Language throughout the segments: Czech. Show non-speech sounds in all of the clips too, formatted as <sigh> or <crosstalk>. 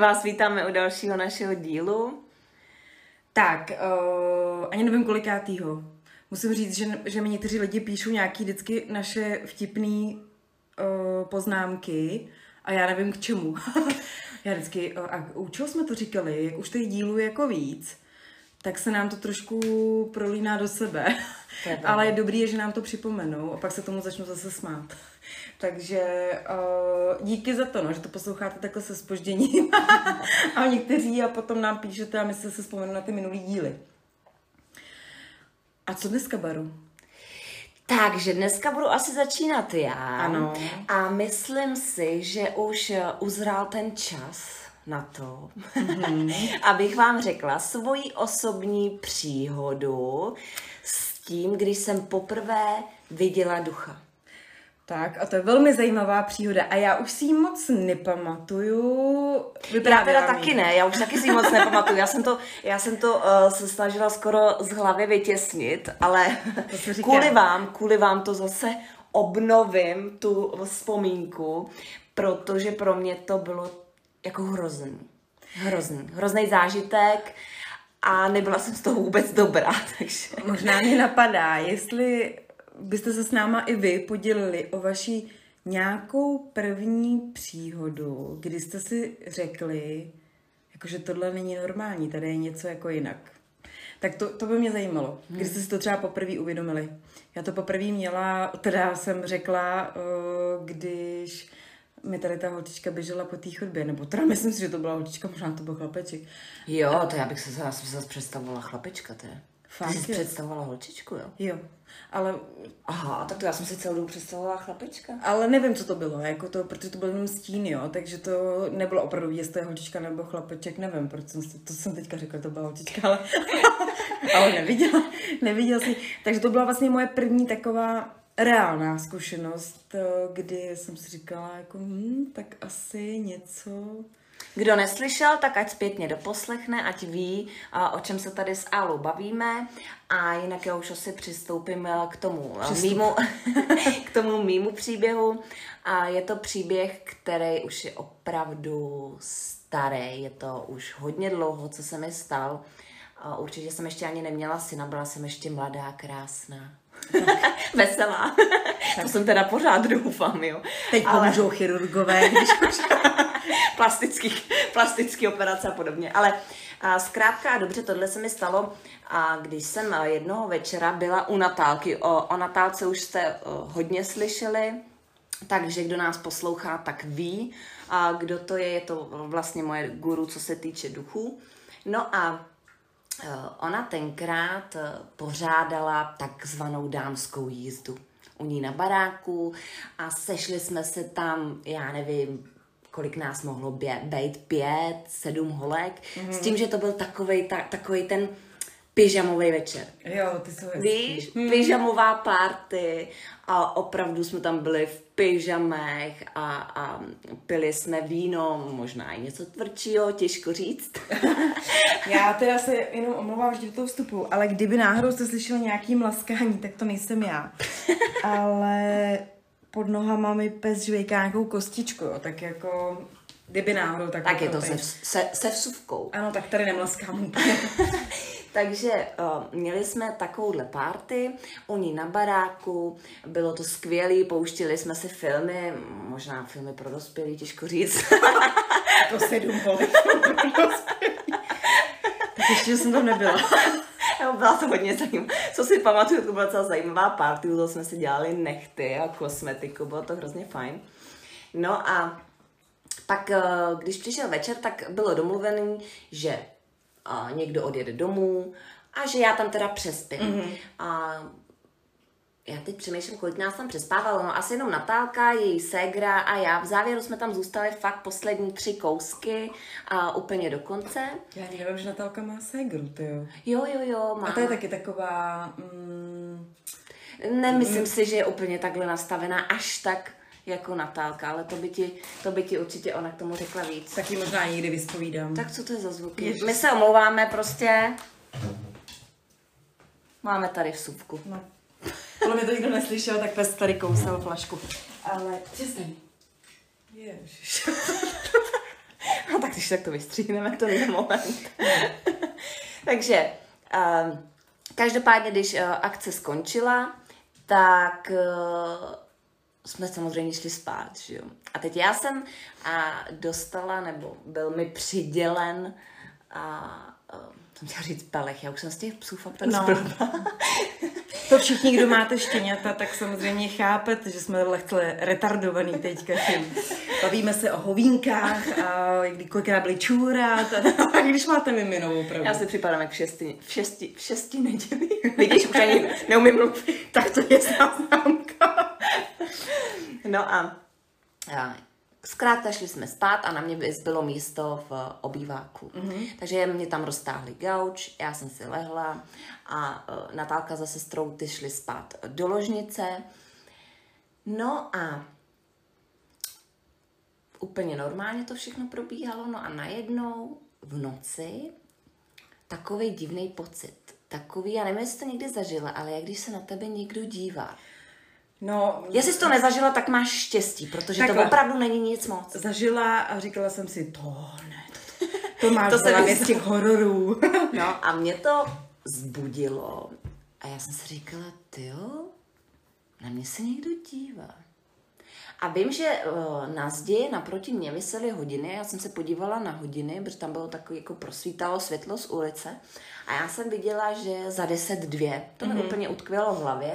vás vítáme u dalšího našeho dílu. Tak, uh, ani nevím kolikátýho. Musím říct, že, že mi někteří lidi píšou nějaký vždycky naše vtipné uh, poznámky a já nevím k čemu. <laughs> já vždycky, uh, a u čeho jsme to říkali, jak už těch dílů je jako víc, tak se nám to trošku prolíná do sebe. Je <laughs> Ale je dobrý, že nám to připomenou a pak se tomu začnu zase smát. Takže uh, díky za to, no, že to posloucháte takhle se spožděním. <laughs> a někteří a potom nám píšete a my se se vzpomenu na ty minulý díly. A co dneska, Baru? Takže dneska budu asi začínat já. Ano. A myslím si, že už uzrál ten čas na to, mm-hmm. <laughs> abych vám řekla svoji osobní příhodu s tím, když jsem poprvé viděla ducha. Tak a to je velmi zajímavá příhoda a já už si ji moc nepamatuju. Já teda taky ne, já už taky si ji moc nepamatuju. Já jsem to, já jsem to uh, se snažila skoro z hlavy vytěsnit, ale kvůli vám, kvůli vám to zase obnovím, tu vzpomínku, protože pro mě to bylo jako hrozný. Hrozný. Hrozný zážitek a nebyla jsem z toho vůbec dobrá, <laughs> takže... Možná mě napadá, jestli byste se s náma i vy podělili o vaši nějakou první příhodu, kdy jste si řekli, jakože tohle není normální, tady je něco jako jinak. Tak to, to by mě zajímalo, hmm. kdy jste si to třeba poprvé uvědomili. Já to poprvé měla, teda jsem řekla, eh, když mi tady ta holčička běžela po té chodbě, nebo teda myslím si, že to byla holčička, možná to byl chlapeček. Jo, to já bych se zase, zase představovala chlapečka, to je. Fakt, Ty jsi představovala holčičku, jo? Jo, ale... Aha, tak to já jsem si celou dobu představovala chlapečka. Ale nevím, co to bylo, jako to, protože to byl jenom stín, jo, takže to nebylo opravdu, jestli je holčička nebo chlapeček, nevím, proč jsem si, to jsem teďka řekla, to byla holčička, ale, <laughs> ale neviděla, neviděla si. Takže to byla vlastně moje první taková reálná zkušenost, eh, kdy jsem si říkala, jako, hm, tak asi něco... Kdo neslyšel, tak ať zpětně doposlechne, ať ví, o čem se tady s Alou bavíme. A jinak já už asi přistoupím eh, k tomu eh, mýmu, <laughs> k tomu mýmu příběhu. A je to příběh, který už je opravdu starý. Je to už hodně dlouho, co se mi stal. Určitě jsem ještě ani neměla syna, byla jsem ještě mladá, krásná. <laughs> Veselá. to jsem teda pořád doufám, jo. Teď Ale... pomůžou chirurgové, <laughs> když už... plastický, plastický operace a podobně. Ale a zkrátka a dobře, tohle se mi stalo, a když jsem jednoho večera byla u Natálky. O, o Natálce už jste o, hodně slyšeli, takže kdo nás poslouchá, tak ví, a kdo to je. Je to vlastně moje guru, co se týče duchu. No a ona tenkrát eh, pořádala takzvanou dámskou jízdu u ní na baráku a sešli jsme se tam, já nevím, kolik nás mohlo být, pět, sedm holek, mm-hmm. s tím, že to byl takovej, ta, takovej ten pyžamový večer. Jo, ty jsou hezký. Víš, hmm. pyžamová party a opravdu jsme tam byli v pyžamech a, a pili jsme víno, možná i něco tvrdšího, těžko říct. <laughs> já teda se jenom omlouvám vždy do toho vstupu, ale kdyby náhodou jste slyšeli nějaký mlaskání, tak to nejsem já. <laughs> ale pod nohama mi pes žvejká nějakou kostičku, jo, tak jako kdyby náhodou, tak... Tak je to se, se, se vsuvkou. Ano, tak tady nemlaskám úplně. <laughs> Takže uh, měli jsme takovouhle party, oni na baráku, bylo to skvělé, pouštili jsme si filmy, možná filmy pro dospělí, těžko říct. <laughs> to sedm Tak <laughs> ještě jsem tam nebyla. <laughs> Jo, byla to hodně zajímavá. Co si pamatuju, to byla celá zajímavá party, to jsme si dělali nechty a kosmetiku, bylo to hrozně fajn. No a pak, eh, když přišel večer, tak bylo domluvený, že a někdo odjede domů a že já tam teda přespím. Mm-hmm. A já teď přemýšlím, kolik nás tam přespávalo. No asi jenom Natálka, její ségra a já. V závěru jsme tam zůstali fakt poslední tři kousky a úplně do konce. Já nevím, že Natálka má ségru, ty jo. Jo, jo, jo, má. A to je taky taková... Mm... Nemyslím mm. si, že je úplně takhle nastavená až tak jako Natálka, ale to by ti, to by ti určitě ona k tomu řekla víc. Taky možná někdy vyspovídám. Tak co to je za zvuky? Ježiš. My se omlouváme prostě. Máme tady vsuvku. No. Ale mi to nikdo neslyšel, tak pes tady kousal flašku. Ale přesně. Ježiš. <laughs> no tak když tak to vystříhneme, to je moment. <laughs> Takže um, každopádně, když uh, akce skončila, tak uh, jsme samozřejmě šli spát, že jo. A teď já jsem a dostala, nebo byl mi přidělen a jsem chtěla říct pelech, já už jsem z těch psů fakt no. To všichni, kdo máte štěňata, tak samozřejmě chápete, že jsme lehce retardovaný teďka. Bavíme se o hovínkách a kolikrát byly čůrat a když máte miminou, opravdu. Já si připadám jak v šesti, v šesti, v šesti neděli. Vidíš, už ani neumím mluvit. tak to je známka. no a, a Zkrátka šli jsme spát a na mě zbylo místo v obýváku. Mm-hmm. Takže mě tam roztáhli gauč, já jsem si lehla a uh, Natálka za sestrou ty šli spát do ložnice. No a úplně normálně to všechno probíhalo, no a najednou v noci takový divný pocit. Takový, já nevím, jestli to někdy zažila, ale jak když se na tebe někdo dívá. No, Jestli jsi to nezažila, tak máš štěstí, protože takhle, to opravdu není nic moc. Zažila a říkala jsem si, to ne, to, to <laughs> máš to se z těch hororů. <laughs> no a mě to zbudilo a já jsem si říkala, ty jo, na mě se někdo dívá. A vím, že uh, na zdi naproti mě vysely hodiny, já jsem se podívala na hodiny, protože tam bylo takový, jako prosvítalo světlo z ulice a já jsem viděla, že za deset dvě, to mi mm-hmm. úplně utkvělo v hlavě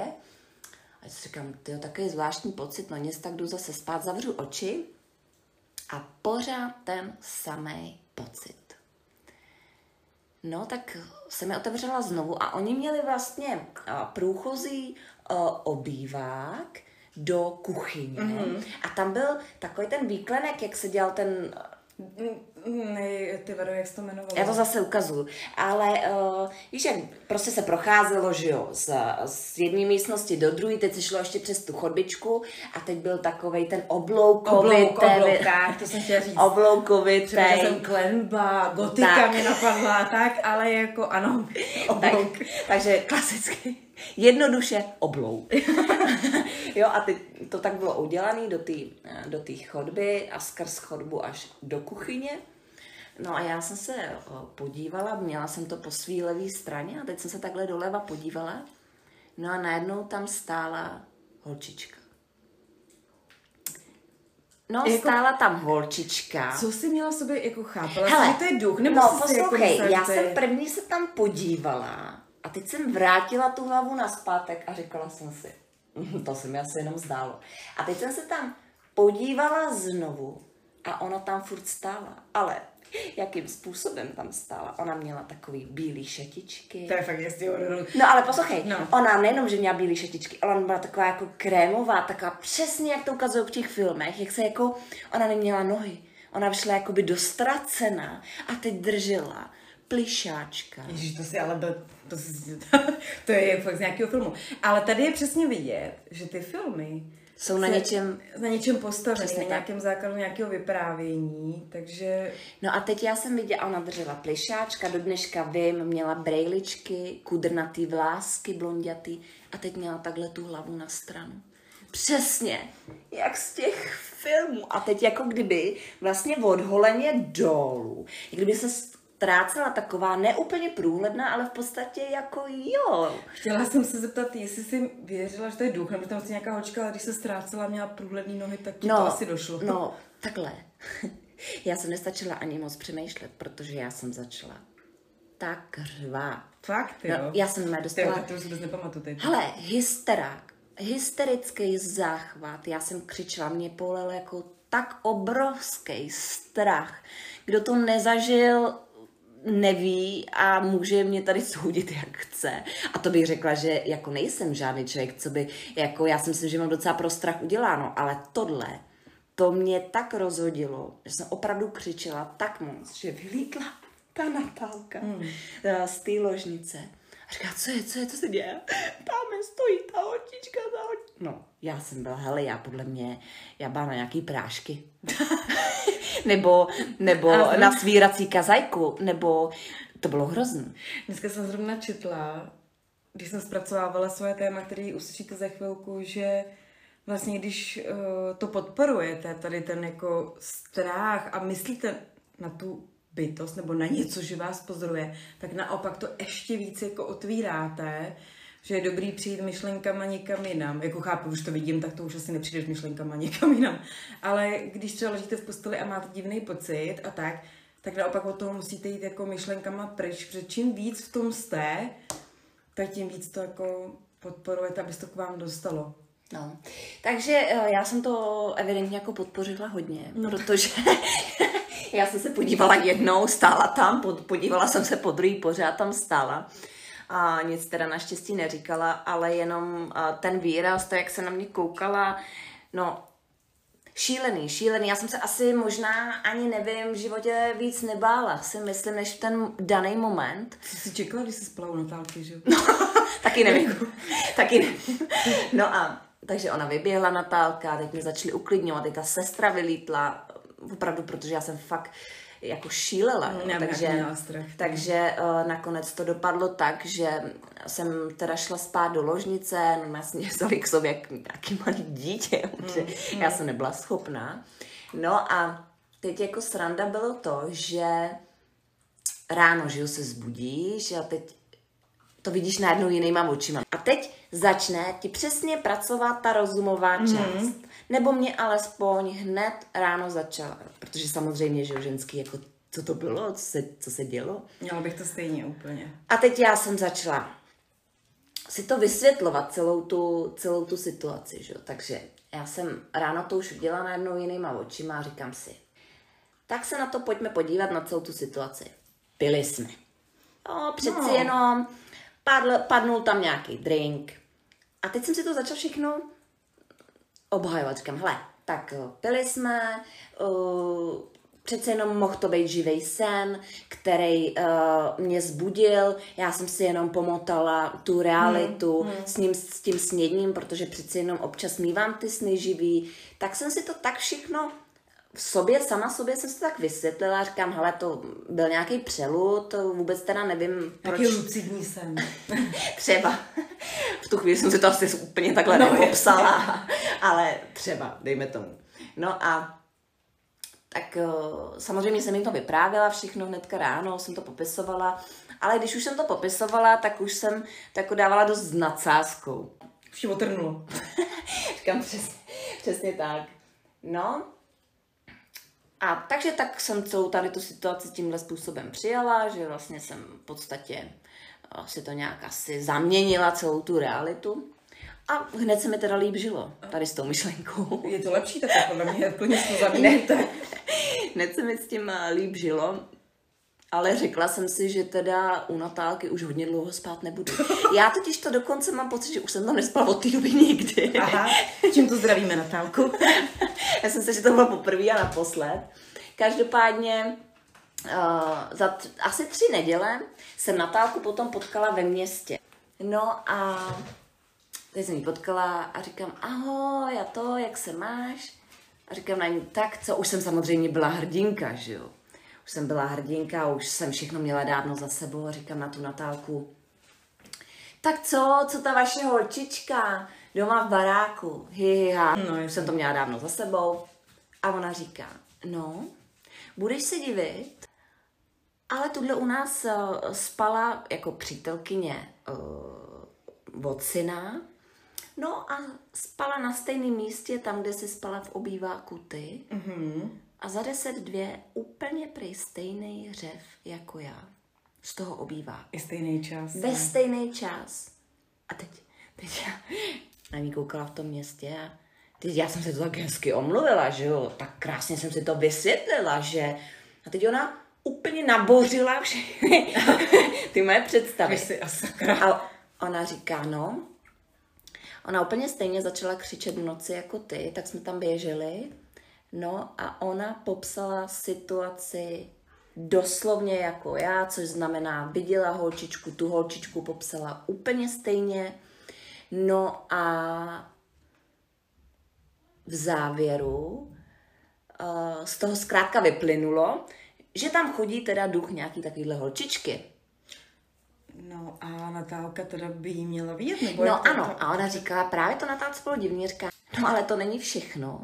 a si říkám, to je takový zvláštní pocit, no nic, tak jdu zase spát, zavřu oči a pořád ten samý pocit. No, tak se mi otevřela znovu a oni měli vlastně průchozí obývák do kuchyně mm-hmm. a tam byl takový ten výklenek, jak se dělal ten ne, ty vado, jak to jmenovalo? Já to zase ukazuju. Ale uh, víš, jak prostě se procházelo, že jo, z, z jedné místnosti do druhé, teď se šlo ještě přes tu chodbičku a teď byl takový ten obloukový. Oblouk, oblouk, tak, to jsem chtěla říct. Obloukový Třeba jsem klenba, gotika tak. mě napadla, tak, ale jako ano, oblouk. Tak, takže klasicky jednoduše oblouk. <laughs> jo, a teď to tak bylo udělané do té do chodby a skrz chodbu až do kuchyně. No a já jsem se podívala, měla jsem to po svý levé straně a teď jsem se takhle doleva podívala. No a najednou tam stála holčička. No, jako, stála tam holčička. Co jsi měla sobě jako chápala? Hele, to je duch? Nebo no, poslouchej, jako já jsem první se tam podívala a teď jsem vrátila tu hlavu na zpátek a říkala jsem si, <laughs> to se mi asi jenom zdálo. A teď jsem se tam podívala znovu a ona tam furt stála. Ale jakým způsobem tam stála. Ona měla takový bílý šetičky. To je fakt jestli No ale poslouchej, no. ona nejenom, že měla bílý šetičky, ale ona byla taková jako krémová, taková přesně, jak to ukazují v těch filmech, jak se jako, ona neměla nohy. Ona vyšla jakoby dostracená a teď držela plišáčka. Ježiš, to si ale byl, to, si, <laughs> to je fakt z nějakého filmu. Ale tady je přesně vidět, že ty filmy jsou na něčem... Na něčem postavený, na nějakém základu nějakého vyprávění, takže... No a teď já jsem viděla, ona držela plišáčka, do dneška vím, měla brejličky, kudrnatý vlásky, blondětý a teď měla takhle tu hlavu na stranu. Přesně, jak z těch filmů. A teď jako kdyby vlastně odholeně dolů, jak kdyby se ztrácela taková neúplně průhledná, ale v podstatě jako jo. Chtěla jsem se zeptat, jestli jsi věřila, že to je duch, nebo tam si nějaká hočka, ale když se ztrácela měla průhledný nohy, tak ti no, to asi došlo. No, takhle. <laughs> já jsem nestačila ani moc přemýšlet, protože já jsem začala tak řvát. Fakt, jo? No, já jsem dostala... Ty, to si vůbec nepamatuju teď. Hele, hysterák, hysterický záchvat, já jsem křičela, mě polel jako tak obrovský strach. Kdo to nezažil, neví a může mě tady soudit, jak chce. A to bych řekla, že jako nejsem žádný člověk, co by, jako já si myslím, že mám docela pro strach uděláno, ale tohle, to mě tak rozhodilo, že jsem opravdu křičela tak moc, že vylítla ta Natálka hmm. Eh, z té ložnice. A říká, co je, co je, co se děje? Tam stojí ta holčička, ta holčička. No, já jsem byla, hele, já podle mě, já byla na nějaký prášky. <laughs> nebo nebo na svírací kazajku, nebo to bylo hrozné. Dneska jsem zrovna četla, když jsem zpracovávala svoje téma, který uslyšíte za chvilku, že vlastně, když uh, to podporujete, tady ten jako strach a myslíte na tu bytost nebo na něco, že vás pozoruje, tak naopak to ještě víc jako otvíráte, že je dobrý přijít myšlenkama někam jinam. Jako chápu, už to vidím, tak to už asi nepřijdeš myšlenkama <laughs> někam jinam. Ale když třeba ležíte v posteli a máte divný pocit a tak, tak naopak od toho musíte jít jako myšlenkama pryč, protože čím víc v tom jste, tak tím víc to jako podporujete, aby to k vám dostalo. No, takže eh, já jsem to evidentně jako podpořila hodně, no. protože <laughs> já jsem se podívala jednou, stála tam, podívala jsem se po druhý, pořád tam stála a nic teda naštěstí neříkala, ale jenom ten výraz, to, jak se na mě koukala, no, šílený, šílený. Já jsem se asi možná ani nevím, v životě víc nebála, si myslím, než v ten daný moment. Co jsi čekala, když jsi spala u Natálky, že No, <laughs> taky nevím. taky nevím. No a takže ona vyběhla Natálka, teď mě začali uklidňovat, teď ta sestra vylítla, opravdu, protože já jsem fakt jako šílela. Mm, takže takže uh, nakonec to dopadlo tak, že jsem teda šla spát do ložnice, no nás mě vzali k sobě jak nějaký malý dítě, protože mm, já jsem nebyla schopná. No a teď jako sranda bylo to, že ráno, že se zbudíš a teď to vidíš najednou jinýma očima. A teď začne ti přesně pracovat ta rozumová část. Mm-hmm. Nebo mě alespoň hned ráno začala. Protože samozřejmě, že ženský, jako co to bylo, co se, co se dělo. Měla bych to stejně úplně. A teď já jsem začala si to vysvětlovat, celou tu, celou tu situaci. Že? Takže já jsem ráno to už udělala najednou jinýma očima a říkám si, tak se na to pojďme podívat na celou tu situaci. Pili jsme. No, přeci no. jenom padl, padnul tam nějaký drink. A teď jsem si to začal všechno obhajovat. Říkám, hele, tak eh, pili jsme, uh, přece jenom mohl to být živý sen, který uh, mě zbudil, já jsem si jenom pomotala tu realitu hmm, hmm. s, ním, s tím snědním, protože přece jenom občas mývám ty sny živý, tak jsem si to tak všechno v sobě, sama sobě jsem si tak vysvětlila, říkám, hele, to byl nějaký přelud, vůbec teda nevím, proč. Jaký lucidní sen. <laughs> třeba. V tu chvíli jsem si to asi úplně takhle no, nepopsala, ale třeba, dejme tomu. No a tak eh, samozřejmě jsem jim to vyprávěla všechno hnedka ráno, jsem to popisovala, ale když už jsem to popisovala, tak už jsem to jako dávala dost s nadsázkou. Už otrnulo. <laughs> Říkám přesně, přesně tak. No, a takže tak jsem celou tady tu situaci tímhle způsobem přijala, že vlastně jsem v podstatě eh, si to nějak asi zaměnila celou tu realitu. A hned se mi teda líp žilo, tady s tou myšlenkou. Je to lepší takhle, podle mě, plně <laughs> to zaměníte. hned se mi s tím eh, líp žilo, ale řekla jsem si, že teda u Natálky už hodně dlouho spát nebudu. Já totiž to dokonce mám pocit, že už jsem tam nespala od té doby nikdy. Aha, čím to zdravíme Natálku? <laughs> Já jsem se, že to bylo poprvé a naposled. Každopádně uh, za t- asi tři neděle jsem Natálku potom potkala ve městě. No a teď jsem ji potkala a říkám, ahoj, a to, jak se máš? A říkám na ní, tak co, už jsem samozřejmě byla hrdinka, že jo už jsem byla hrdinka, už jsem všechno měla dávno za sebou a říkám na tu Natálku, tak co, co ta vaše holčička doma v baráku, hi, ha. No, už jsem to měla dávno za sebou. A ona říká, no, budeš se divit, ale tuhle u nás uh, spala jako přítelkyně uh, od syna, no a spala na stejném místě, tam, kde se spala v obýváku ty. Mm-hmm a za deset dvě úplně prej stejný řev jako já. Z toho obývá. I stejný čas. Ve ne? stejný čas. A teď, teď já <laughs> na ní koukala v tom městě a teď já jsem se to tak hezky omluvila, že jo, tak krásně jsem si to vysvětlila, že a teď ona úplně nabořila všechny <laughs> ty moje představy. A ona říká, no, ona úplně stejně začala křičet v noci jako ty, tak jsme tam běželi No a ona popsala situaci doslovně jako já, což znamená, viděla holčičku, tu holčičku popsala úplně stejně. No a v závěru uh, z toho zkrátka vyplynulo, že tam chodí teda duch nějaký takovýhle holčičky. No a Natálka teda by jí měla vidět? Nebo no ano, to... a ona říkala, právě to Natálce bylo divně, říká, No ale to není všechno,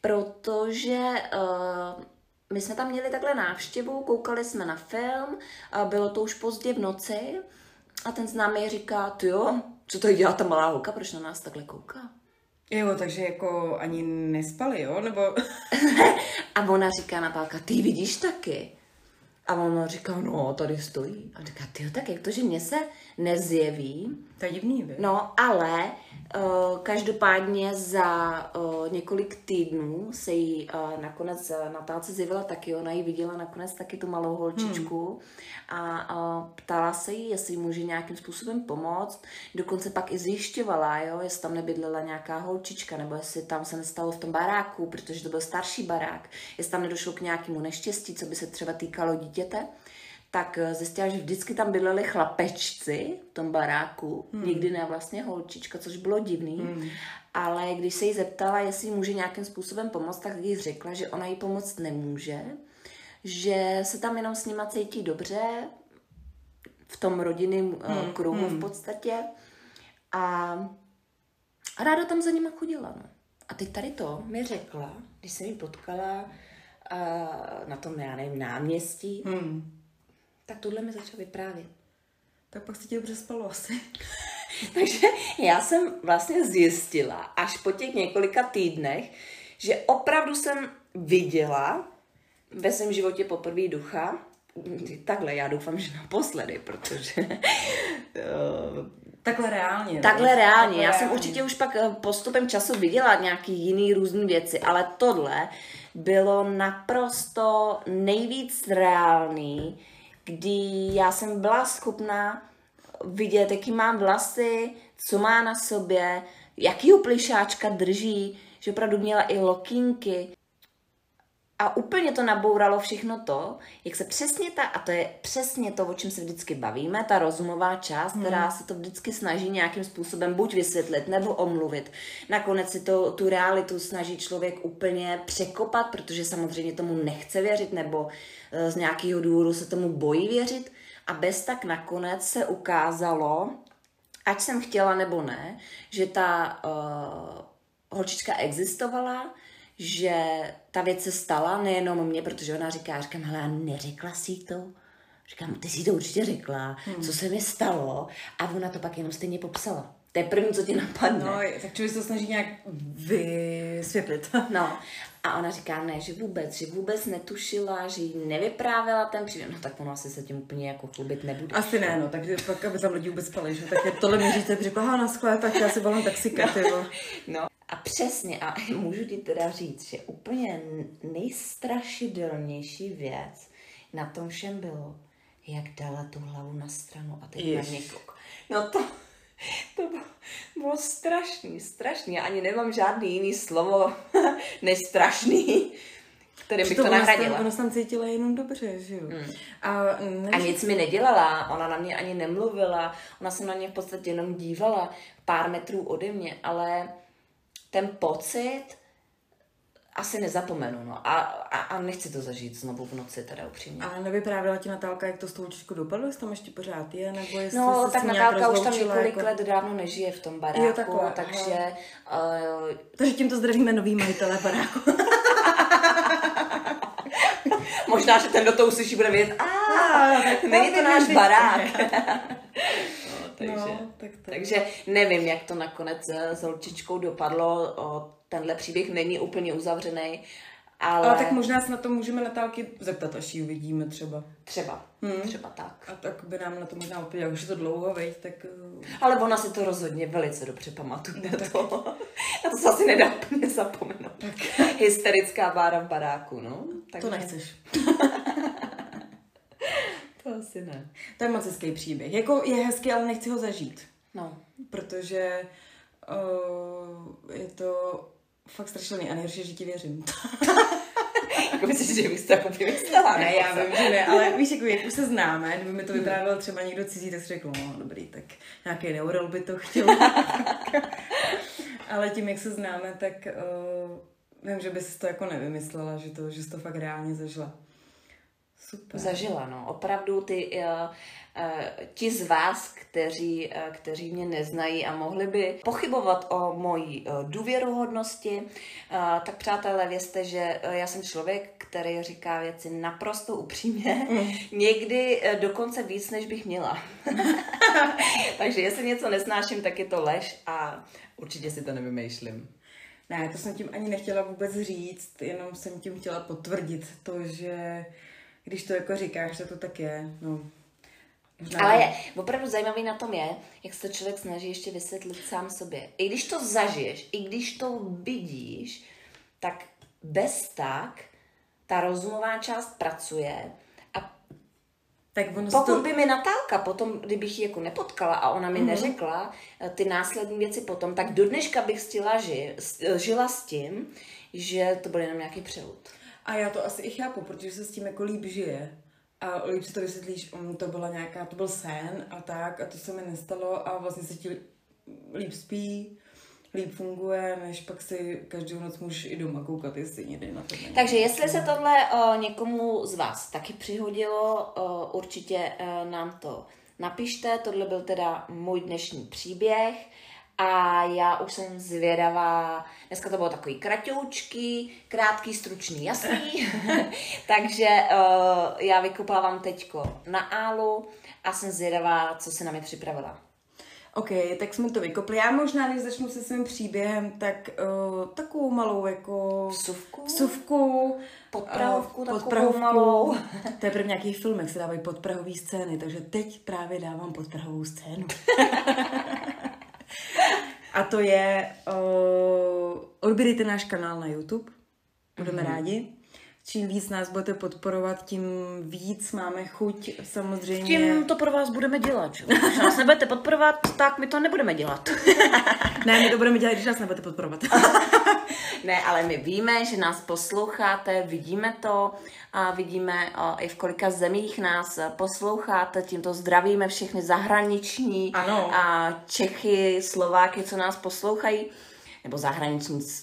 protože uh, my jsme tam měli takhle návštěvu, koukali jsme na film, a bylo to už pozdě v noci a ten známý říká, ty jo, co to dělá ta malá holka, proč na nás takhle kouká? Jo, takže jako ani nespali, jo? Nebo... <laughs> a ona říká Natálka, ty vidíš taky? A on říká, no, tady stojí. A říká, ty tak jak to, že mě se nezjeví? To je divný, vy. No, ale uh, každopádně za uh, několik týdnů se jí uh, nakonec uh, Natálce zjevila taky, ona ji viděla nakonec taky tu malou holčičku hmm. a uh, ptala se jí, jestli může nějakým způsobem pomoct. Dokonce pak i zjišťovala, jo, jestli tam nebydlela nějaká holčička, nebo jestli tam se nestalo v tom baráku, protože to byl starší barák, jestli tam nedošlo k nějakému neštěstí, co by se třeba týkalo dítěte tak eh, zjistila, že vždycky tam bydleli chlapečci v tom baráku, hmm. nikdy ne vlastně holčička, což bylo divný. Hmm. Ale když se jí zeptala, jestli může nějakým způsobem pomoct, tak jí řekla, že ona jí pomoct nemůže, že se tam jenom s nima cítí dobře, v tom rodinném eh, hmm. kruhu hmm. v podstatě. A, a ráda tam za nima chodila. No. A teď tady to mi řekla, když jsem ji potkala uh, na tom, já nevím, náměstí, hmm tak tohle mi začal vyprávět. Tak pak si tě dobře spalo asi. <laughs> Takže já jsem vlastně zjistila až po těch několika týdnech, že opravdu jsem viděla ve svém životě poprvé ducha. Takhle, já doufám, že naposledy, protože... Takhle reálně. Takhle reálně. Takhle já reálně. jsem určitě už pak eh, postupem času viděla nějaký jiný různý věci, ale tohle bylo naprosto nejvíc reálný, kdy já jsem byla schopná vidět, jaký mám vlasy, co má na sobě, jaký plišáčka drží, že opravdu měla i lokínky. A úplně to nabouralo všechno to, jak se přesně ta, a to je přesně to, o čem se vždycky bavíme, ta rozumová část, hmm. která se to vždycky snaží nějakým způsobem buď vysvětlit nebo omluvit. Nakonec si to, tu realitu snaží člověk úplně překopat, protože samozřejmě tomu nechce věřit nebo e, z nějakého důvodu se tomu bojí věřit. A bez tak nakonec se ukázalo, ať jsem chtěla nebo ne, že ta uh, holčička existovala, že ta věc se stala nejenom mě, protože ona říká, říkám, hele, já neřekla si to. Říkám, ty si to určitě řekla, hmm. co se mi stalo a ona to pak jenom stejně popsala. To je první, co ti napadne. No, tak člověk se to snaží nějak vysvětlit. <laughs> no, a ona říká, ne, že vůbec, že vůbec netušila, že jí nevyprávěla ten příběh. No tak ono asi se tím úplně jako chlubit nebude. Asi ne, no, takže pak, aby tam lidi vůbec spali, že? Tak je tohle mi říct, řekla, aha, na skle, tak já si volám taxika, <laughs> no. no. A přesně, a <laughs> můžu ti teda říct, že úplně nejstrašidelnější věc na tom všem bylo, jak dala tu hlavu na stranu a teď Jež. na mě kouk. No to, to bylo, bylo strašný, strašný. Já ani nemám žádný jiný slovo <laughs> než strašný, kterým bych to nahradila. Ona se tam cítila jenom dobře, že jo. Mm. A, než... a nic mi nedělala, ona na mě ani nemluvila, ona se na mě v podstatě jenom dívala pár metrů ode mě, ale ten pocit asi nezapomenu, no. A, a, a nechci to zažít znovu v noci, teda upřímně. A nevyprávěla ti Natálka, jak to s tou učičkou dopadlo, jestli tam ještě pořád je, nebo jestli No, tak Natálka už tam několik jako... let dávno nežije v tom baráku, jo, takhle, takže... Uh... Takže tímto zdravíme nový majitele baráku. <laughs> Možná, že ten do toho uslyší, bude vědět, a <laughs> není to náš barák. <laughs> takže, no, tak to takže nevím, jak to nakonec s holčičkou dopadlo. O, tenhle příběh není úplně uzavřený. Ale... ale tak možná se na to můžeme Natálky zeptat, až ji uvidíme třeba. Třeba, hmm. třeba tak. A tak by nám na to možná úplně, už je to dlouho, veď, tak... Eh, ale ona si to rozhodně velice dobře pamatuje. No, to. <laughs> A to se asi nedá úplně zapomenout. Tak. Hysterická bára v baráku, no. Tak to nechceš. <laughs> To asi ne. To je moc hezký příběh. Jako je hezký, ale nechci ho zažít. No. Protože uh, je to fakt strašný a nejhorší, že ti věřím. <laughs> jako myslíš, že bys to jako vymyslela? Ne, já vím, že ne, ale víš, jako jak už se známe, kdyby mi to vyprávěl třeba někdo cizí, tak si řekl, no dobrý, tak nějaký neurol by to chtěl. <laughs> ale tím, jak se známe, tak uh, vím, že bys to jako nevymyslela, že, to, že jsi to fakt reálně zažila. Super. zažila. No. Opravdu ty, uh, uh, ti z vás, kteří, uh, kteří mě neznají a mohli by pochybovat o mojí uh, důvěruhodnosti, uh, tak přátelé, vězte, že uh, já jsem člověk, který říká věci naprosto upřímně, mm. <laughs> někdy uh, dokonce víc, než bych měla. <laughs> <laughs> Takže jestli něco nesnáším, tak je to lež a určitě si to nevymýšlím. Ne, to jsem tím ani nechtěla vůbec říct, jenom jsem tím chtěla potvrdit to, že když to jako říkáš, že to tak je. No. Možná Ale je, opravdu zajímavý na tom je, jak se to člověk snaží ještě vysvětlit sám sobě. I když to zažiješ, i když to vidíš, tak bez tak ta rozumová část pracuje a tak ono pokud to... by mi Natálka potom, kdybych ji jako nepotkala a ona mi mm-hmm. neřekla eh, ty následní věci potom, tak do dneška bych stila ži, žila s tím, že to byl jenom nějaký přelud. A já to asi i chápu, protože se s tím jako líp žije. A líp si to vysvětlíš, um, to byla nějaká, to byl sen a tak, a to se mi nestalo a vlastně se ti líp spí, líp funguje, než pak si každou noc můžeš i doma koukat, jestli někdy na to není. Takže jestli se tohle o, někomu z vás taky přihodilo, o, určitě o, nám to napište. Tohle byl teda můj dnešní příběh a já už jsem zvědavá. Dneska to bylo takový kratoučký, krátký, stručný, jasný. <laughs> <laughs> Takže uh, já vykupávám teďko na álu a jsem zvědavá, co se na mě připravila. OK, tak jsme to vykopli. Já možná, než začnu se svým příběhem, tak uh, takovou malou jako... Vsuvku? Vsuvku. Podprahovku, uh, podprahovku. malou. <laughs> To je pro nějaký filmech se dávají podprahové scény, takže teď právě dávám podprahovou scénu. A to je, uh, odběrejte náš kanál na YouTube, budeme mm-hmm. rádi. Čím víc nás budete podporovat, tím víc máme chuť samozřejmě. Tím to pro vás budeme dělat. Že? Když nás nebudete podporovat, tak my to nebudeme dělat. <laughs> ne, my to budeme dělat, když nás nebudete podporovat. <laughs> ne, ale my víme, že nás posloucháte, vidíme to a vidíme o, i v kolika zemích nás posloucháte. Tímto zdravíme všechny zahraniční ano. a Čechy, Slováky, co nás poslouchají, nebo zahraniční, co,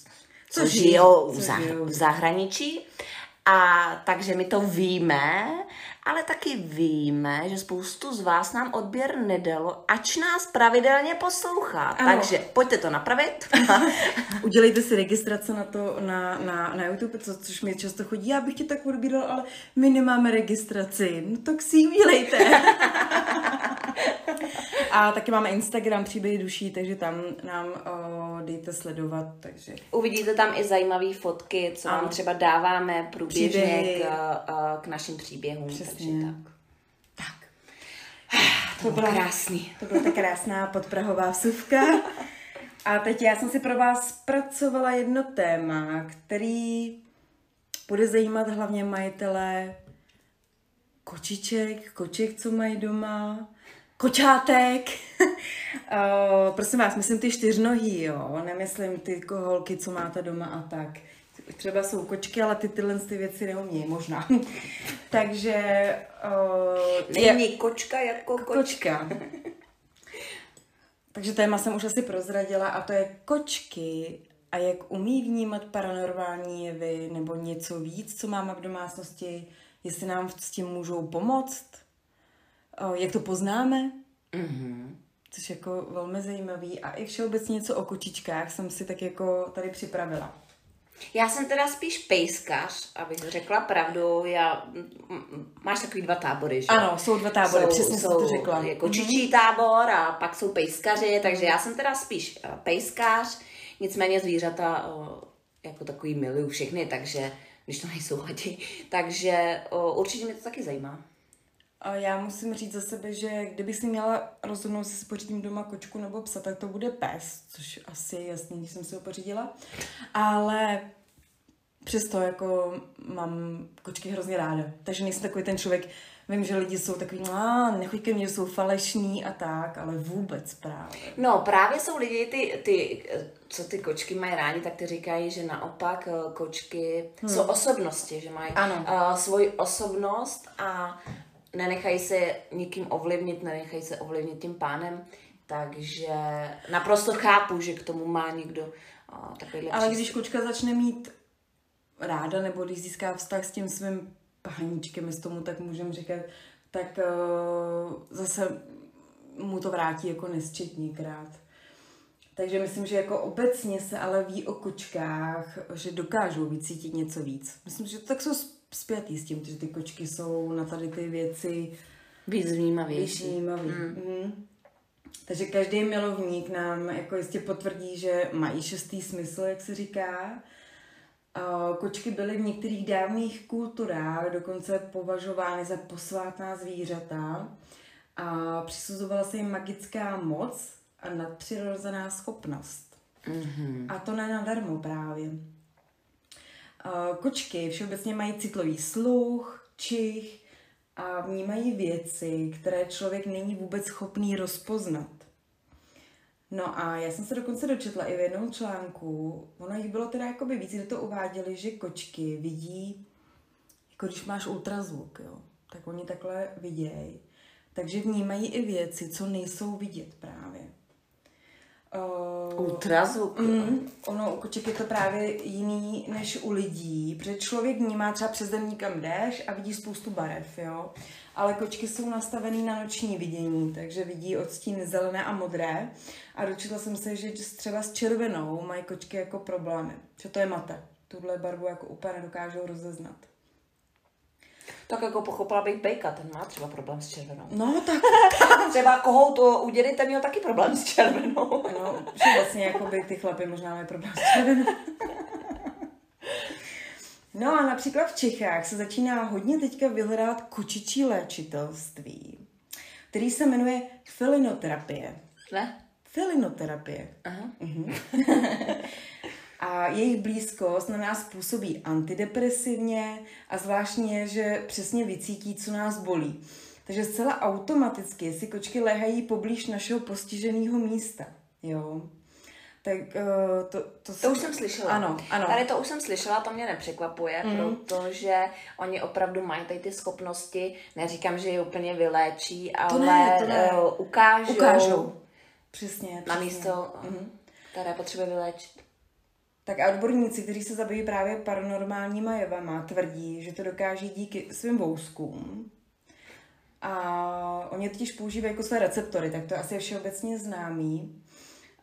co žijou v, zah- v zahraničí. A takže my to víme, ale taky víme, že spoustu z vás nám odběr nedalo, ač nás pravidelně poslouchá. Ano. Takže pojďte to napravit. <laughs> Udělejte si registrace na to na, na, na YouTube, co, což mi často chodí. Já bych tě tak odbíral, ale my nemáme registraci. No tak si ji udělejte. <laughs> A taky máme Instagram Příběhy duší, takže tam nám o, dejte sledovat. Takže... Uvidíte tam i zajímavé fotky, co vám třeba dáváme průběžně k, k našim příběhům. Přesně. Takže tak. Tak. To, <sighs> to bylo krásný. To byla ta krásná podprahová vsuvka. A teď já jsem si pro vás zpracovala jedno téma, který bude zajímat hlavně majitele kočiček, koček, co mají doma, kočátek. uh, <laughs> prosím vás, myslím ty čtyřnohý, jo, nemyslím ty holky, co máte doma a tak. Třeba jsou kočky, ale ty tyhle ty věci neumí, možná. <laughs> Takže... Uh, Není je, kočka jako kočka. kočka. <laughs> Takže téma jsem už asi prozradila a to je kočky a jak umí vnímat paranormální jevy nebo něco víc, co máme v domácnosti, jestli nám s tím můžou pomoct jak to poznáme, mm-hmm. což je jako velmi zajímavý. A i všeobecně něco o kočičkách jsem si tak jako tady připravila. Já jsem teda spíš pejskař, abych řekla pravdu. Já, máš takový dva tábory, že? Ano, jsou dva tábory, jsou, přesně jsou, jsem to řekla. Je kočičí mm-hmm. tábor a pak jsou pejskaři, takže já jsem teda spíš eh, pejskař, nicméně zvířata jako takový miluju všechny, takže když to nejsou lidi, <laughs> takže určitě mě to taky zajímá. A já musím říct za sebe, že kdybych si měla rozhodnout, si pořídím doma kočku nebo psa, tak to bude pes, což asi je jasný, když jsem si ho pořídila. Ale přesto jako mám kočky hrozně ráda. Takže nejsem takový ten člověk, vím, že lidi jsou takový, a nechoď ke mně, jsou falešní a tak, ale vůbec právě. No právě jsou lidi, ty, ty, co ty kočky mají rádi, tak ty říkají, že naopak eh, kočky hmm. jsou osobnosti, že mají ano. Uh, svoji osobnost a nenechají se nikým ovlivnit, nenechají se ovlivnit tím pánem, takže naprosto chápu, že k tomu má někdo uh, takovýhle Ale přístup. když kočka začne mít ráda, nebo když získá vztah s tím svým pahaníčkem, jestli tomu tak můžeme říkat, tak uh, zase mu to vrátí jako nesčetněkrát. Takže myslím, že jako obecně se ale ví o kočkách, že dokážou vycítit něco víc. Myslím, že to tak jsou spjatý s tím, že ty kočky jsou na tady ty věci víc vnímavější. Vnímavý. Mm. Mm. Takže každý milovník nám jako jistě potvrdí, že mají šestý smysl, jak se říká. Kočky byly v některých dávných kulturách dokonce považovány za posvátná zvířata a přisuzovala se jim magická moc a nadpřirozená schopnost. Mm-hmm. A to ne nadarmo právě. Kočky všeobecně mají citlivý sluch, čich a vnímají věci, které člověk není vůbec schopný rozpoznat. No a já jsem se dokonce dočetla i v jednom článku, ono jich bylo teda jakoby víc, kde to uváděli, že kočky vidí, jako když máš ultrazvuk, jo, tak oni takhle vidějí. Takže vnímají i věci, co nejsou vidět právě. Uh, Ultrazvuk. Mm, ono u koček je to právě jiný než u lidí, protože člověk vnímá třeba přes den nikam jdeš a vidí spoustu barev, jo. Ale kočky jsou nastavený na noční vidění, takže vidí odstíny zelené a modré. A dočetla jsem se, že třeba s červenou mají kočky jako problémy, že to je mate. Tuhle barvu jako úplně nedokážou rozeznat. Tak jako pochopila bych Bejka, ten má třeba problém s červenou. No, tak. <laughs> třeba kohou to u ten měl taky problém s červenou. no, že vlastně jako by ty chlapy možná mají problém s červenou. No a například v Čechách se začíná hodně teďka vyhledávat kočičí léčitelství, který se jmenuje felinoterapie. Ne? Felinoterapie. Aha. Uh-huh. <laughs> a jejich blízkost na nás působí antidepresivně a zvláštně je, že přesně vycítí, co nás bolí. Takže zcela automaticky si kočky lehají poblíž našeho postiženého místa. Jo. Tak uh, to, to, to už jsem slyšela. Ano, ano. Tady to už jsem slyšela, to mě nepřekvapuje, mm. protože oni opravdu mají tady ty schopnosti, neříkám, že je úplně vyléčí, ale to ne, to ne. Uh, ukážou, ukážou. Přesně, přesně. Na místo, mm. které potřebuje vyléčit. Tak a odborníci, kteří se zabývají právě paranormálníma jevama, tvrdí, že to dokáží díky svým vouskům. A oni totiž používají jako své receptory, tak to asi je všeobecně známý.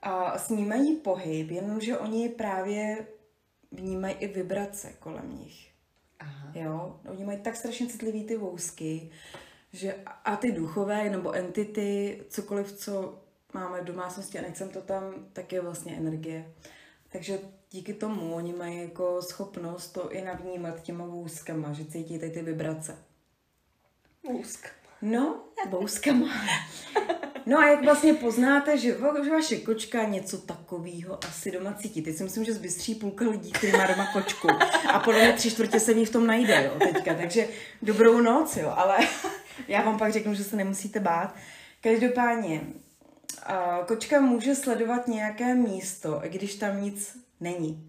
A snímají pohyb, jenomže oni právě vnímají i vibrace kolem nich. Aha. Jo? Oni mají tak strašně citlivý ty vousky, že a ty duchové nebo entity, cokoliv, co máme v domácnosti a nechcem to tam, tak je vlastně energie. Takže díky tomu oni mají jako schopnost to i navnímat těma vouskama, že cítí tady ty vibrace. Vousk. No, vouskama. No a jak vlastně poznáte, že, že vaše kočka něco takového asi doma cítí? Teď si myslím, že zbystří půlka lidí, který má doma kočku. A podle mě tři čtvrtě se v ní v tom najde, jo, teďka. Takže dobrou noc, jo, ale já vám pak řeknu, že se nemusíte bát. Každopádně, kočka může sledovat nějaké místo, i když tam nic není.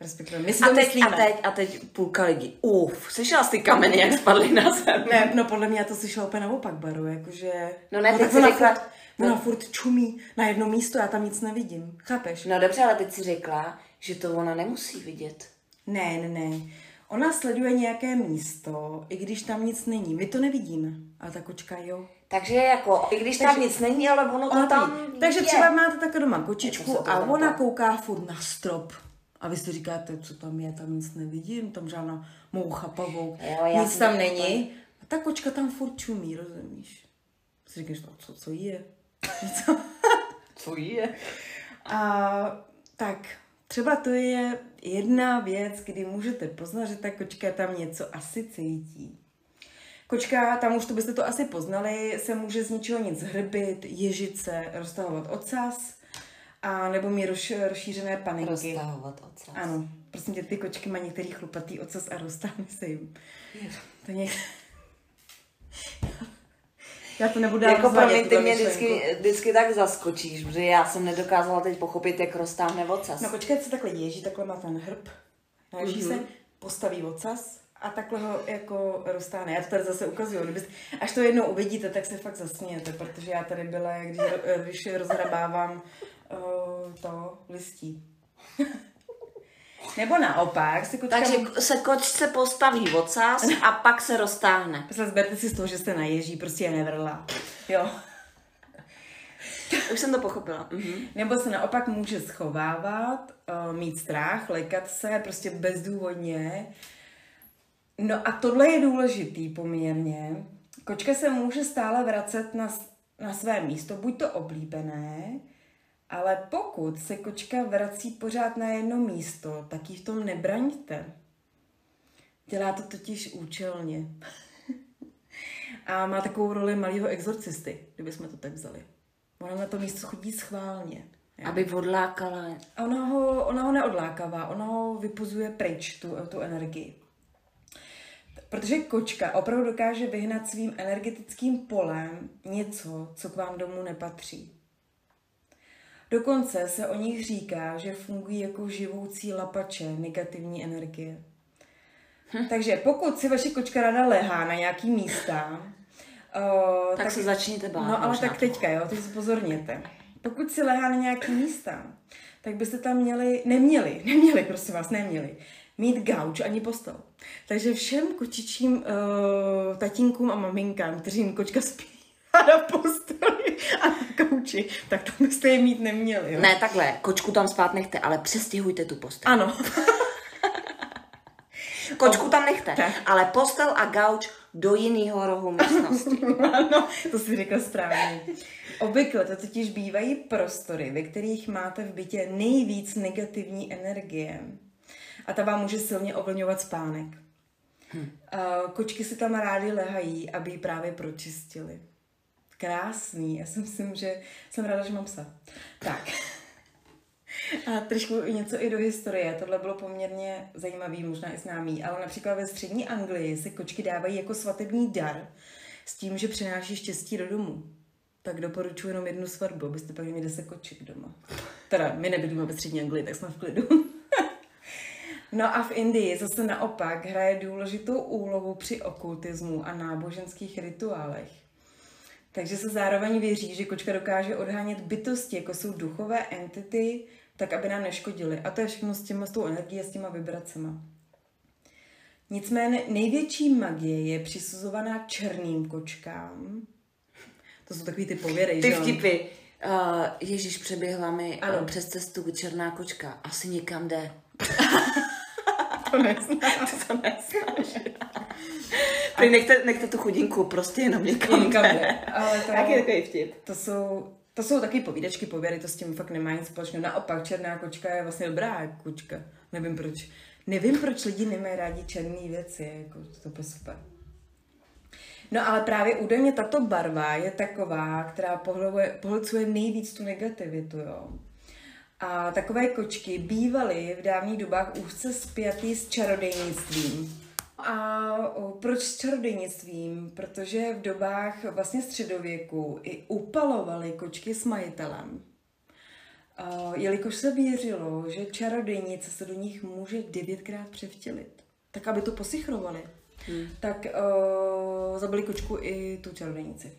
Respektive my si a, teď, a, teď, a teď půlka lidí. Uf, slyšela jsi ty kameny, jak spadly na zem? Ne, no podle mě to slyšela úplně naopak, Baru, jakože... No ne, no, teď si řekla... Furt, ona no. furt čumí na jedno místo, já tam nic nevidím, chápeš? No dobře, ale teď si řekla, že to ona nemusí vidět. Ne, ne, ne. Ona sleduje nějaké místo, i když tam nic není. My to nevidíme, ale ta kočka jo. Takže jako, i když Takže, tam nic není, ale ono to tam Takže je. třeba máte takhle doma kočičku a ona kouká furt na strop. A vy si říkáte, co tam je, tam nic nevidím, tam žádná moucha, pavouk, jo, nic tam není. A ta kočka tam furt čumí, rozumíš? Si říkáš, no, co, co je? <laughs> co je? A tak, třeba to je jedna věc, kdy můžete poznat, že ta kočka tam něco asi cítí. Kočka, tam už to byste to asi poznali, se může z ničeho nic hrbit, ježit se, roztahovat ocas, a nebo mít roz, rozšířené paninky. Roztahovat ocas. Ano, prosím tě, ty kočky mají některý chlupatý ocas a roztáhne se jim. To něk... Já to nebudu Jako promiň, ty mě vždycky, vždycky, tak zaskočíš, protože já jsem nedokázala teď pochopit, jak roztáhne ocas. No počkej, se takhle ježí, takhle má ten hrb, naježí mm-hmm. se, postaví ocas a takhle ho jako roztáhne. Já to tady zase ukazuju. Kdybyste, až to jednou uvidíte, tak se fakt zasmějete, protože já tady byla, když, když rozhrabávám uh, to listí. <laughs> Nebo naopak se kočka... Takže se kočce postaví ocas <laughs> a pak se roztáhne. Zberte si z toho, že jste na ježí, prostě je nevrla. Jo. Už jsem to pochopila. Mhm. Nebo se naopak může schovávat, uh, mít strach, lekat se, prostě bezdůvodně. No a tohle je důležitý poměrně. Kočka se může stále vracet na, na své místo, buď to oblíbené, ale pokud se kočka vrací pořád na jedno místo, tak jí v tom nebraňte. Dělá to totiž účelně. <laughs> A má takovou roli malého exorcisty, kdybychom to tak vzali. Ona na to místo chodí schválně. jo. Aby odlákala. Ona ho, ona ho neodlákává, ona ho vypuzuje pryč, tu, tu energii. Protože kočka opravdu dokáže vyhnat svým energetickým polem něco, co k vám domů nepatří. Dokonce se o nich říká, že fungují jako živoucí lapače negativní energie. Takže pokud si vaše kočka rada lehá na nějaký místa, o, Tak se začněte bát No ale možná tak teďka, jo, teď pozorněte. Pokud si lehá na nějaký místa, tak byste tam měli, neměli, <laughs> neměli, prosím vás, neměli, mít gauč ani postel. Takže všem kočičím uh, tatínkům a maminkám, kteří jim kočka spí na posteli a na gauči, tak tam byste je mít neměli. Jo? Ne, takhle, kočku tam spát nechte, ale přestěhujte tu postel. Ano, <laughs> Kočku tam nechte, Tak. ale postel a gauč do jiného rohu místnosti. <laughs> ano, to si řekla správně. Obvykle to totiž bývají prostory, ve kterých máte v bytě nejvíc negativní energie. A ta vám může silně ovlivňovat spánek. Hm. Kočky si tam rády lehají, aby ji právě pročistili. Krásný. Já si myslím, že jsem ráda, že mám psa. Tak. A trošku něco i do historie. Tohle bylo poměrně zajímavý, možná i známý, ale například ve střední Anglii se kočky dávají jako svatební dar s tím, že přináší štěstí do domu. Tak doporučuji jenom jednu svatbu, abyste pak měli 10 koček doma. Teda, my nebydlíme ve střední Anglii, tak jsme v klidu. No a v Indii zase naopak hraje důležitou úlohu při okultismu a náboženských rituálech. Takže se zároveň věří, že kočka dokáže odhánět bytosti, jako jsou duchové entity, tak aby nám neškodily. A to je všechno s, těma, s tou energií a s těma vibracema. Nicméně největší magie je přisuzovaná černým kočkám. To jsou takový ty pověry, Ty vtipy. Uh, Ježíš přeběhla mi Ano. uh, přes cestu černá kočka. Asi někam jde. <laughs> To neznám. To neznáš. Prý nechte, nechte tu chudinku prostě jenom někam, Někam jde. Ale to, Jaký je takový vtip? to jsou, to jsou taky povídačky, pověry, to s tím fakt nemá nic společného. Naopak, černá kočka je vlastně dobrá kočka. Nevím proč. Nevím, proč lidi nemají rádi černé věci, jako to je super. No ale právě údajně tato barva je taková, která pohlcuje nejvíc tu negativitu, jo. A takové kočky bývaly v dávných dobách úzce spjatý s čarodejnictvím. A proč s čarodejnictvím? Protože v dobách vlastně středověku i upalovali kočky s majitelem. A jelikož se věřilo, že čarodejnice se do nich může devětkrát převtělit, tak aby to posichrovali, hmm. tak uh, zabili kočku i tu čarodejnici.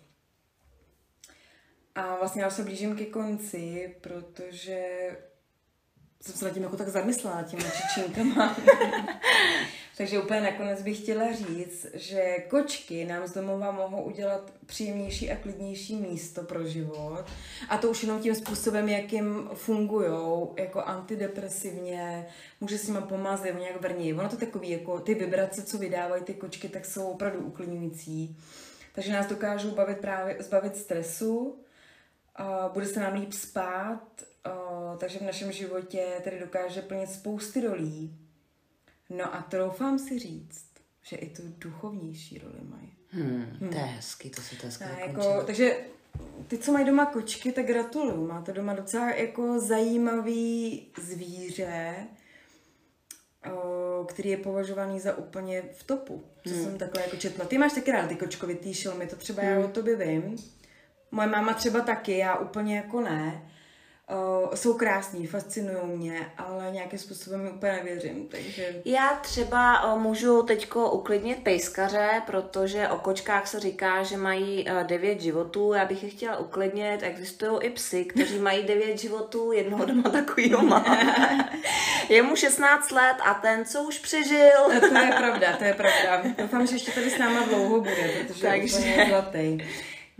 A vlastně já se blížím ke konci, protože jsem se nad tím jako tak zamyslela, těma čičinkama. <laughs> Takže úplně nakonec bych chtěla říct, že kočky nám z domova mohou udělat příjemnější a klidnější místo pro život. A to už jenom tím způsobem, jakým fungují, jako antidepresivně, může s nimi pomazat, nebo nějak vrní. Ono to takový, jako ty vibrace, co vydávají ty kočky, tak jsou opravdu uklidňující. Takže nás dokážou bavit právě, zbavit stresu, a bude se nám líp spát, a, takže v našem životě tedy dokáže plnit spousty rolí. No a troufám si říct, že i tu duchovnější roli mají. Hmm, to je hezky, to se to hezky jako, takže ty, co mají doma kočky, tak gratuluju. Máte doma docela jako zajímavý zvíře, o, který je považovaný za úplně v topu, co hmm. jsem takhle jako četla. Ty máš taky rád ty kočkovitý šelmy, to třeba hmm. já o tobě vím. Moje máma třeba taky, já úplně jako ne. Uh, jsou krásní, fascinují mě, ale nějakým způsobem mi úplně nevěřím, takže... Já třeba uh, můžu teďko uklidnit pejskaře, protože o kočkách se říká, že mají uh, devět životů, já bych je chtěla uklidnit, existují i psy, kteří mají devět životů, jednoho doma takovýho mám. je mu 16 let a ten, co už přežil. to je pravda, to je pravda. Doufám, že ještě tady s náma dlouho bude, protože Takže... je zlatý.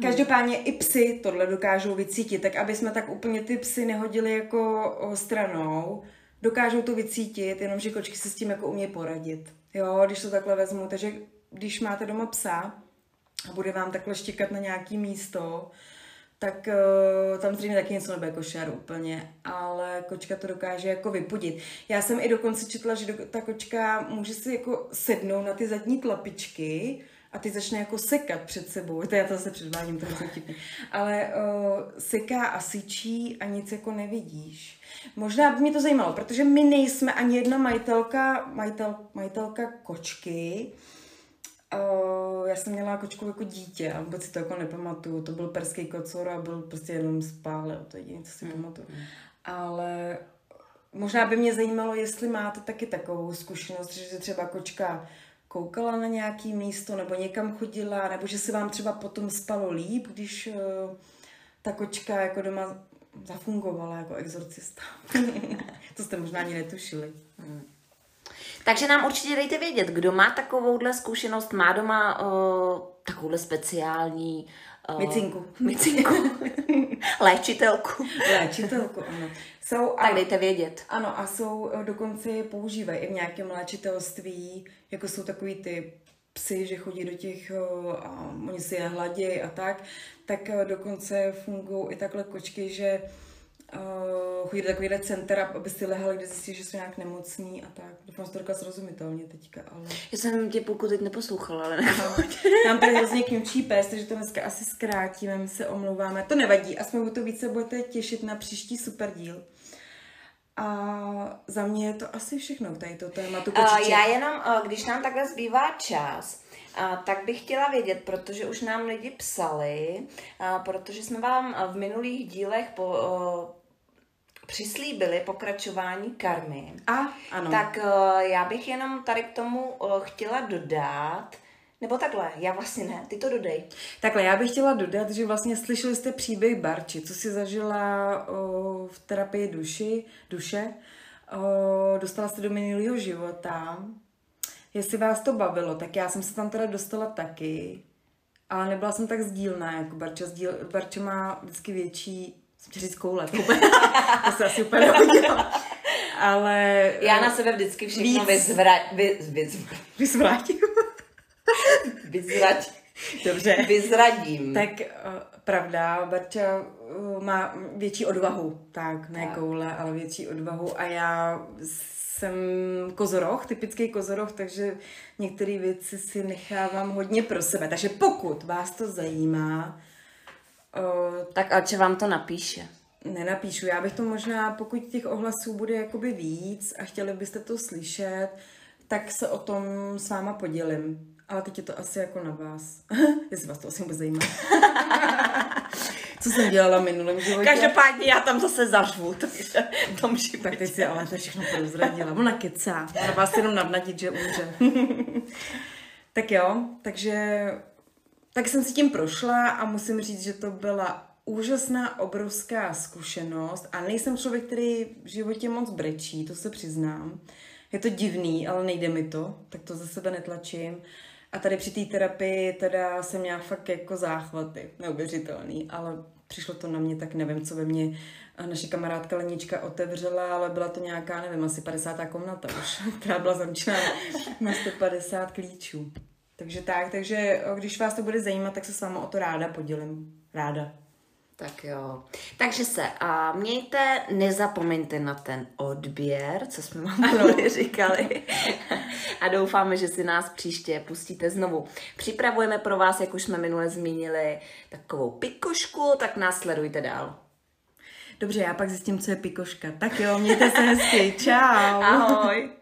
Každopádně i psy tohle dokážou vycítit, tak aby jsme tak úplně ty psy nehodili jako stranou, dokážou to vycítit, jenomže kočky se s tím jako umějí poradit. Jo, když to takhle vezmu, takže když máte doma psa a bude vám takhle štěkat na nějaký místo, tak uh, tam zřejmě taky něco nebude košer úplně, ale kočka to dokáže jako vypudit. Já jsem i dokonce četla, že do, ta kočka může si jako sednout na ty zadní tlapičky a ty začne jako sekat před sebou. To já to zase předvádím, to je tipný. Ale uh, seká a syčí a nic jako nevidíš. Možná by mě to zajímalo, protože my nejsme ani jedna majitelka, majitel, majitelka kočky. Uh, já jsem měla kočku jako dítě a vůbec si to jako nepamatuju. To byl perský kocor a byl prostě jenom spále, to je jediné, co si mm. pamatuju. Ale možná by mě zajímalo, jestli máte taky takovou zkušenost, že třeba kočka koukala na nějaký místo, nebo někam chodila, nebo že se vám třeba potom spalo líp, když uh, ta kočka jako doma zafungovala jako exorcista. <laughs> to jste možná ani netušili. Hmm. Takže nám určitě dejte vědět, kdo má takovouhle zkušenost, má doma uh, takovouhle speciální uh, Micinku. <laughs> Micinku. <laughs> Léčitelku. Léčitelku, ano. Jsou, a, tak dejte vědět. Ano, a jsou, dokonce je používají i v nějakém léčitelství, jako jsou takový ty psy, že chodí do těch, a oni si je hladějí a tak, tak dokonce fungují i takhle kočky, že uh, chodí do takovýhle center, aby si lehali, kde zjistí, že jsou nějak nemocní a tak. Doufám, že to říká srozumitelně teďka, ale... Já jsem tě půlku teď neposlouchala, ale Mám tady hrozně kňučí pes, takže to dneska asi zkrátíme, my se omlouváme. To nevadí, aspoň to více budete těšit na příští super díl. A za mě je to asi všechno k této tématu. Uh, já jenom, uh, když nám takhle zbývá čas, uh, tak bych chtěla vědět, protože už nám lidi psali, uh, protože jsme vám v minulých dílech po, přislíbili pokračování karmy. A, ano. Tak uh, já bych jenom tady k tomu uh, chtěla dodat, nebo takhle, já vlastně ne, ty to dodej. Takhle, já bych chtěla dodat, že vlastně slyšeli jste příběh Barči, co si zažila o, v terapii duši, duše. O, dostala se do minulého života. Jestli vás to bavilo, tak já jsem se tam teda dostala taky. Ale nebyla jsem tak sdílná jako Barča. Sdíl, Barča má vždycky větší, jsem říct koule, to, <laughs> to se asi úplně nehodilo. Ale... Já na sebe vždycky všechno vyzvra, vy, vyzvra, <laughs> vyzvrátím. Dobře. Vyzradím. Tak uh, pravda, Barča uh, má větší odvahu. Tak, ne tak. koule, ale větší odvahu. A já jsem kozoroch, typický kozoroch, takže některé věci si nechávám hodně pro sebe. Takže pokud vás to zajímá, uh, tak Alče vám to napíše. Nenapíšu. Já bych to možná, pokud těch ohlasů bude jakoby víc a chtěli byste to slyšet, tak se o tom s váma podělím. Ale teď je to asi jako na vás. <laughs> Jestli vás to asi vůbec zajímá. <laughs> Co jsem dělala minulém životě. Každopádně já tam zase zařvu, <laughs> takže tom životě. Tak teď si ale to všechno prozradila. Ona kecá. Ona vás jenom navnadit, že umře. tak jo, takže tak jsem si tím prošla a musím říct, že to byla úžasná, obrovská zkušenost a nejsem člověk, který v životě moc brečí, to se přiznám. Je to divný, ale nejde mi to, tak to za sebe netlačím. A tady při té terapii teda jsem měla fakt jako záchvaty, neuvěřitelný, ale přišlo to na mě, tak nevím, co ve mně naše kamarádka Lenička otevřela, ale byla to nějaká, nevím, asi 50. komnata už, <laughs> která byla zamčená na 150 klíčů. Takže tak, takže když vás to bude zajímat, tak se s vámi o to ráda podělím. Ráda. Tak jo. Takže se a mějte, nezapomeňte na ten odběr, co jsme vám ano. říkali. <laughs> a doufáme, že si nás příště pustíte znovu. Připravujeme pro vás, jak už jsme minule zmínili, takovou pikošku, tak nás sledujte dál. Dobře, já pak zjistím, co je pikoška. Tak jo, mějte se hezky. Čau. Ahoj.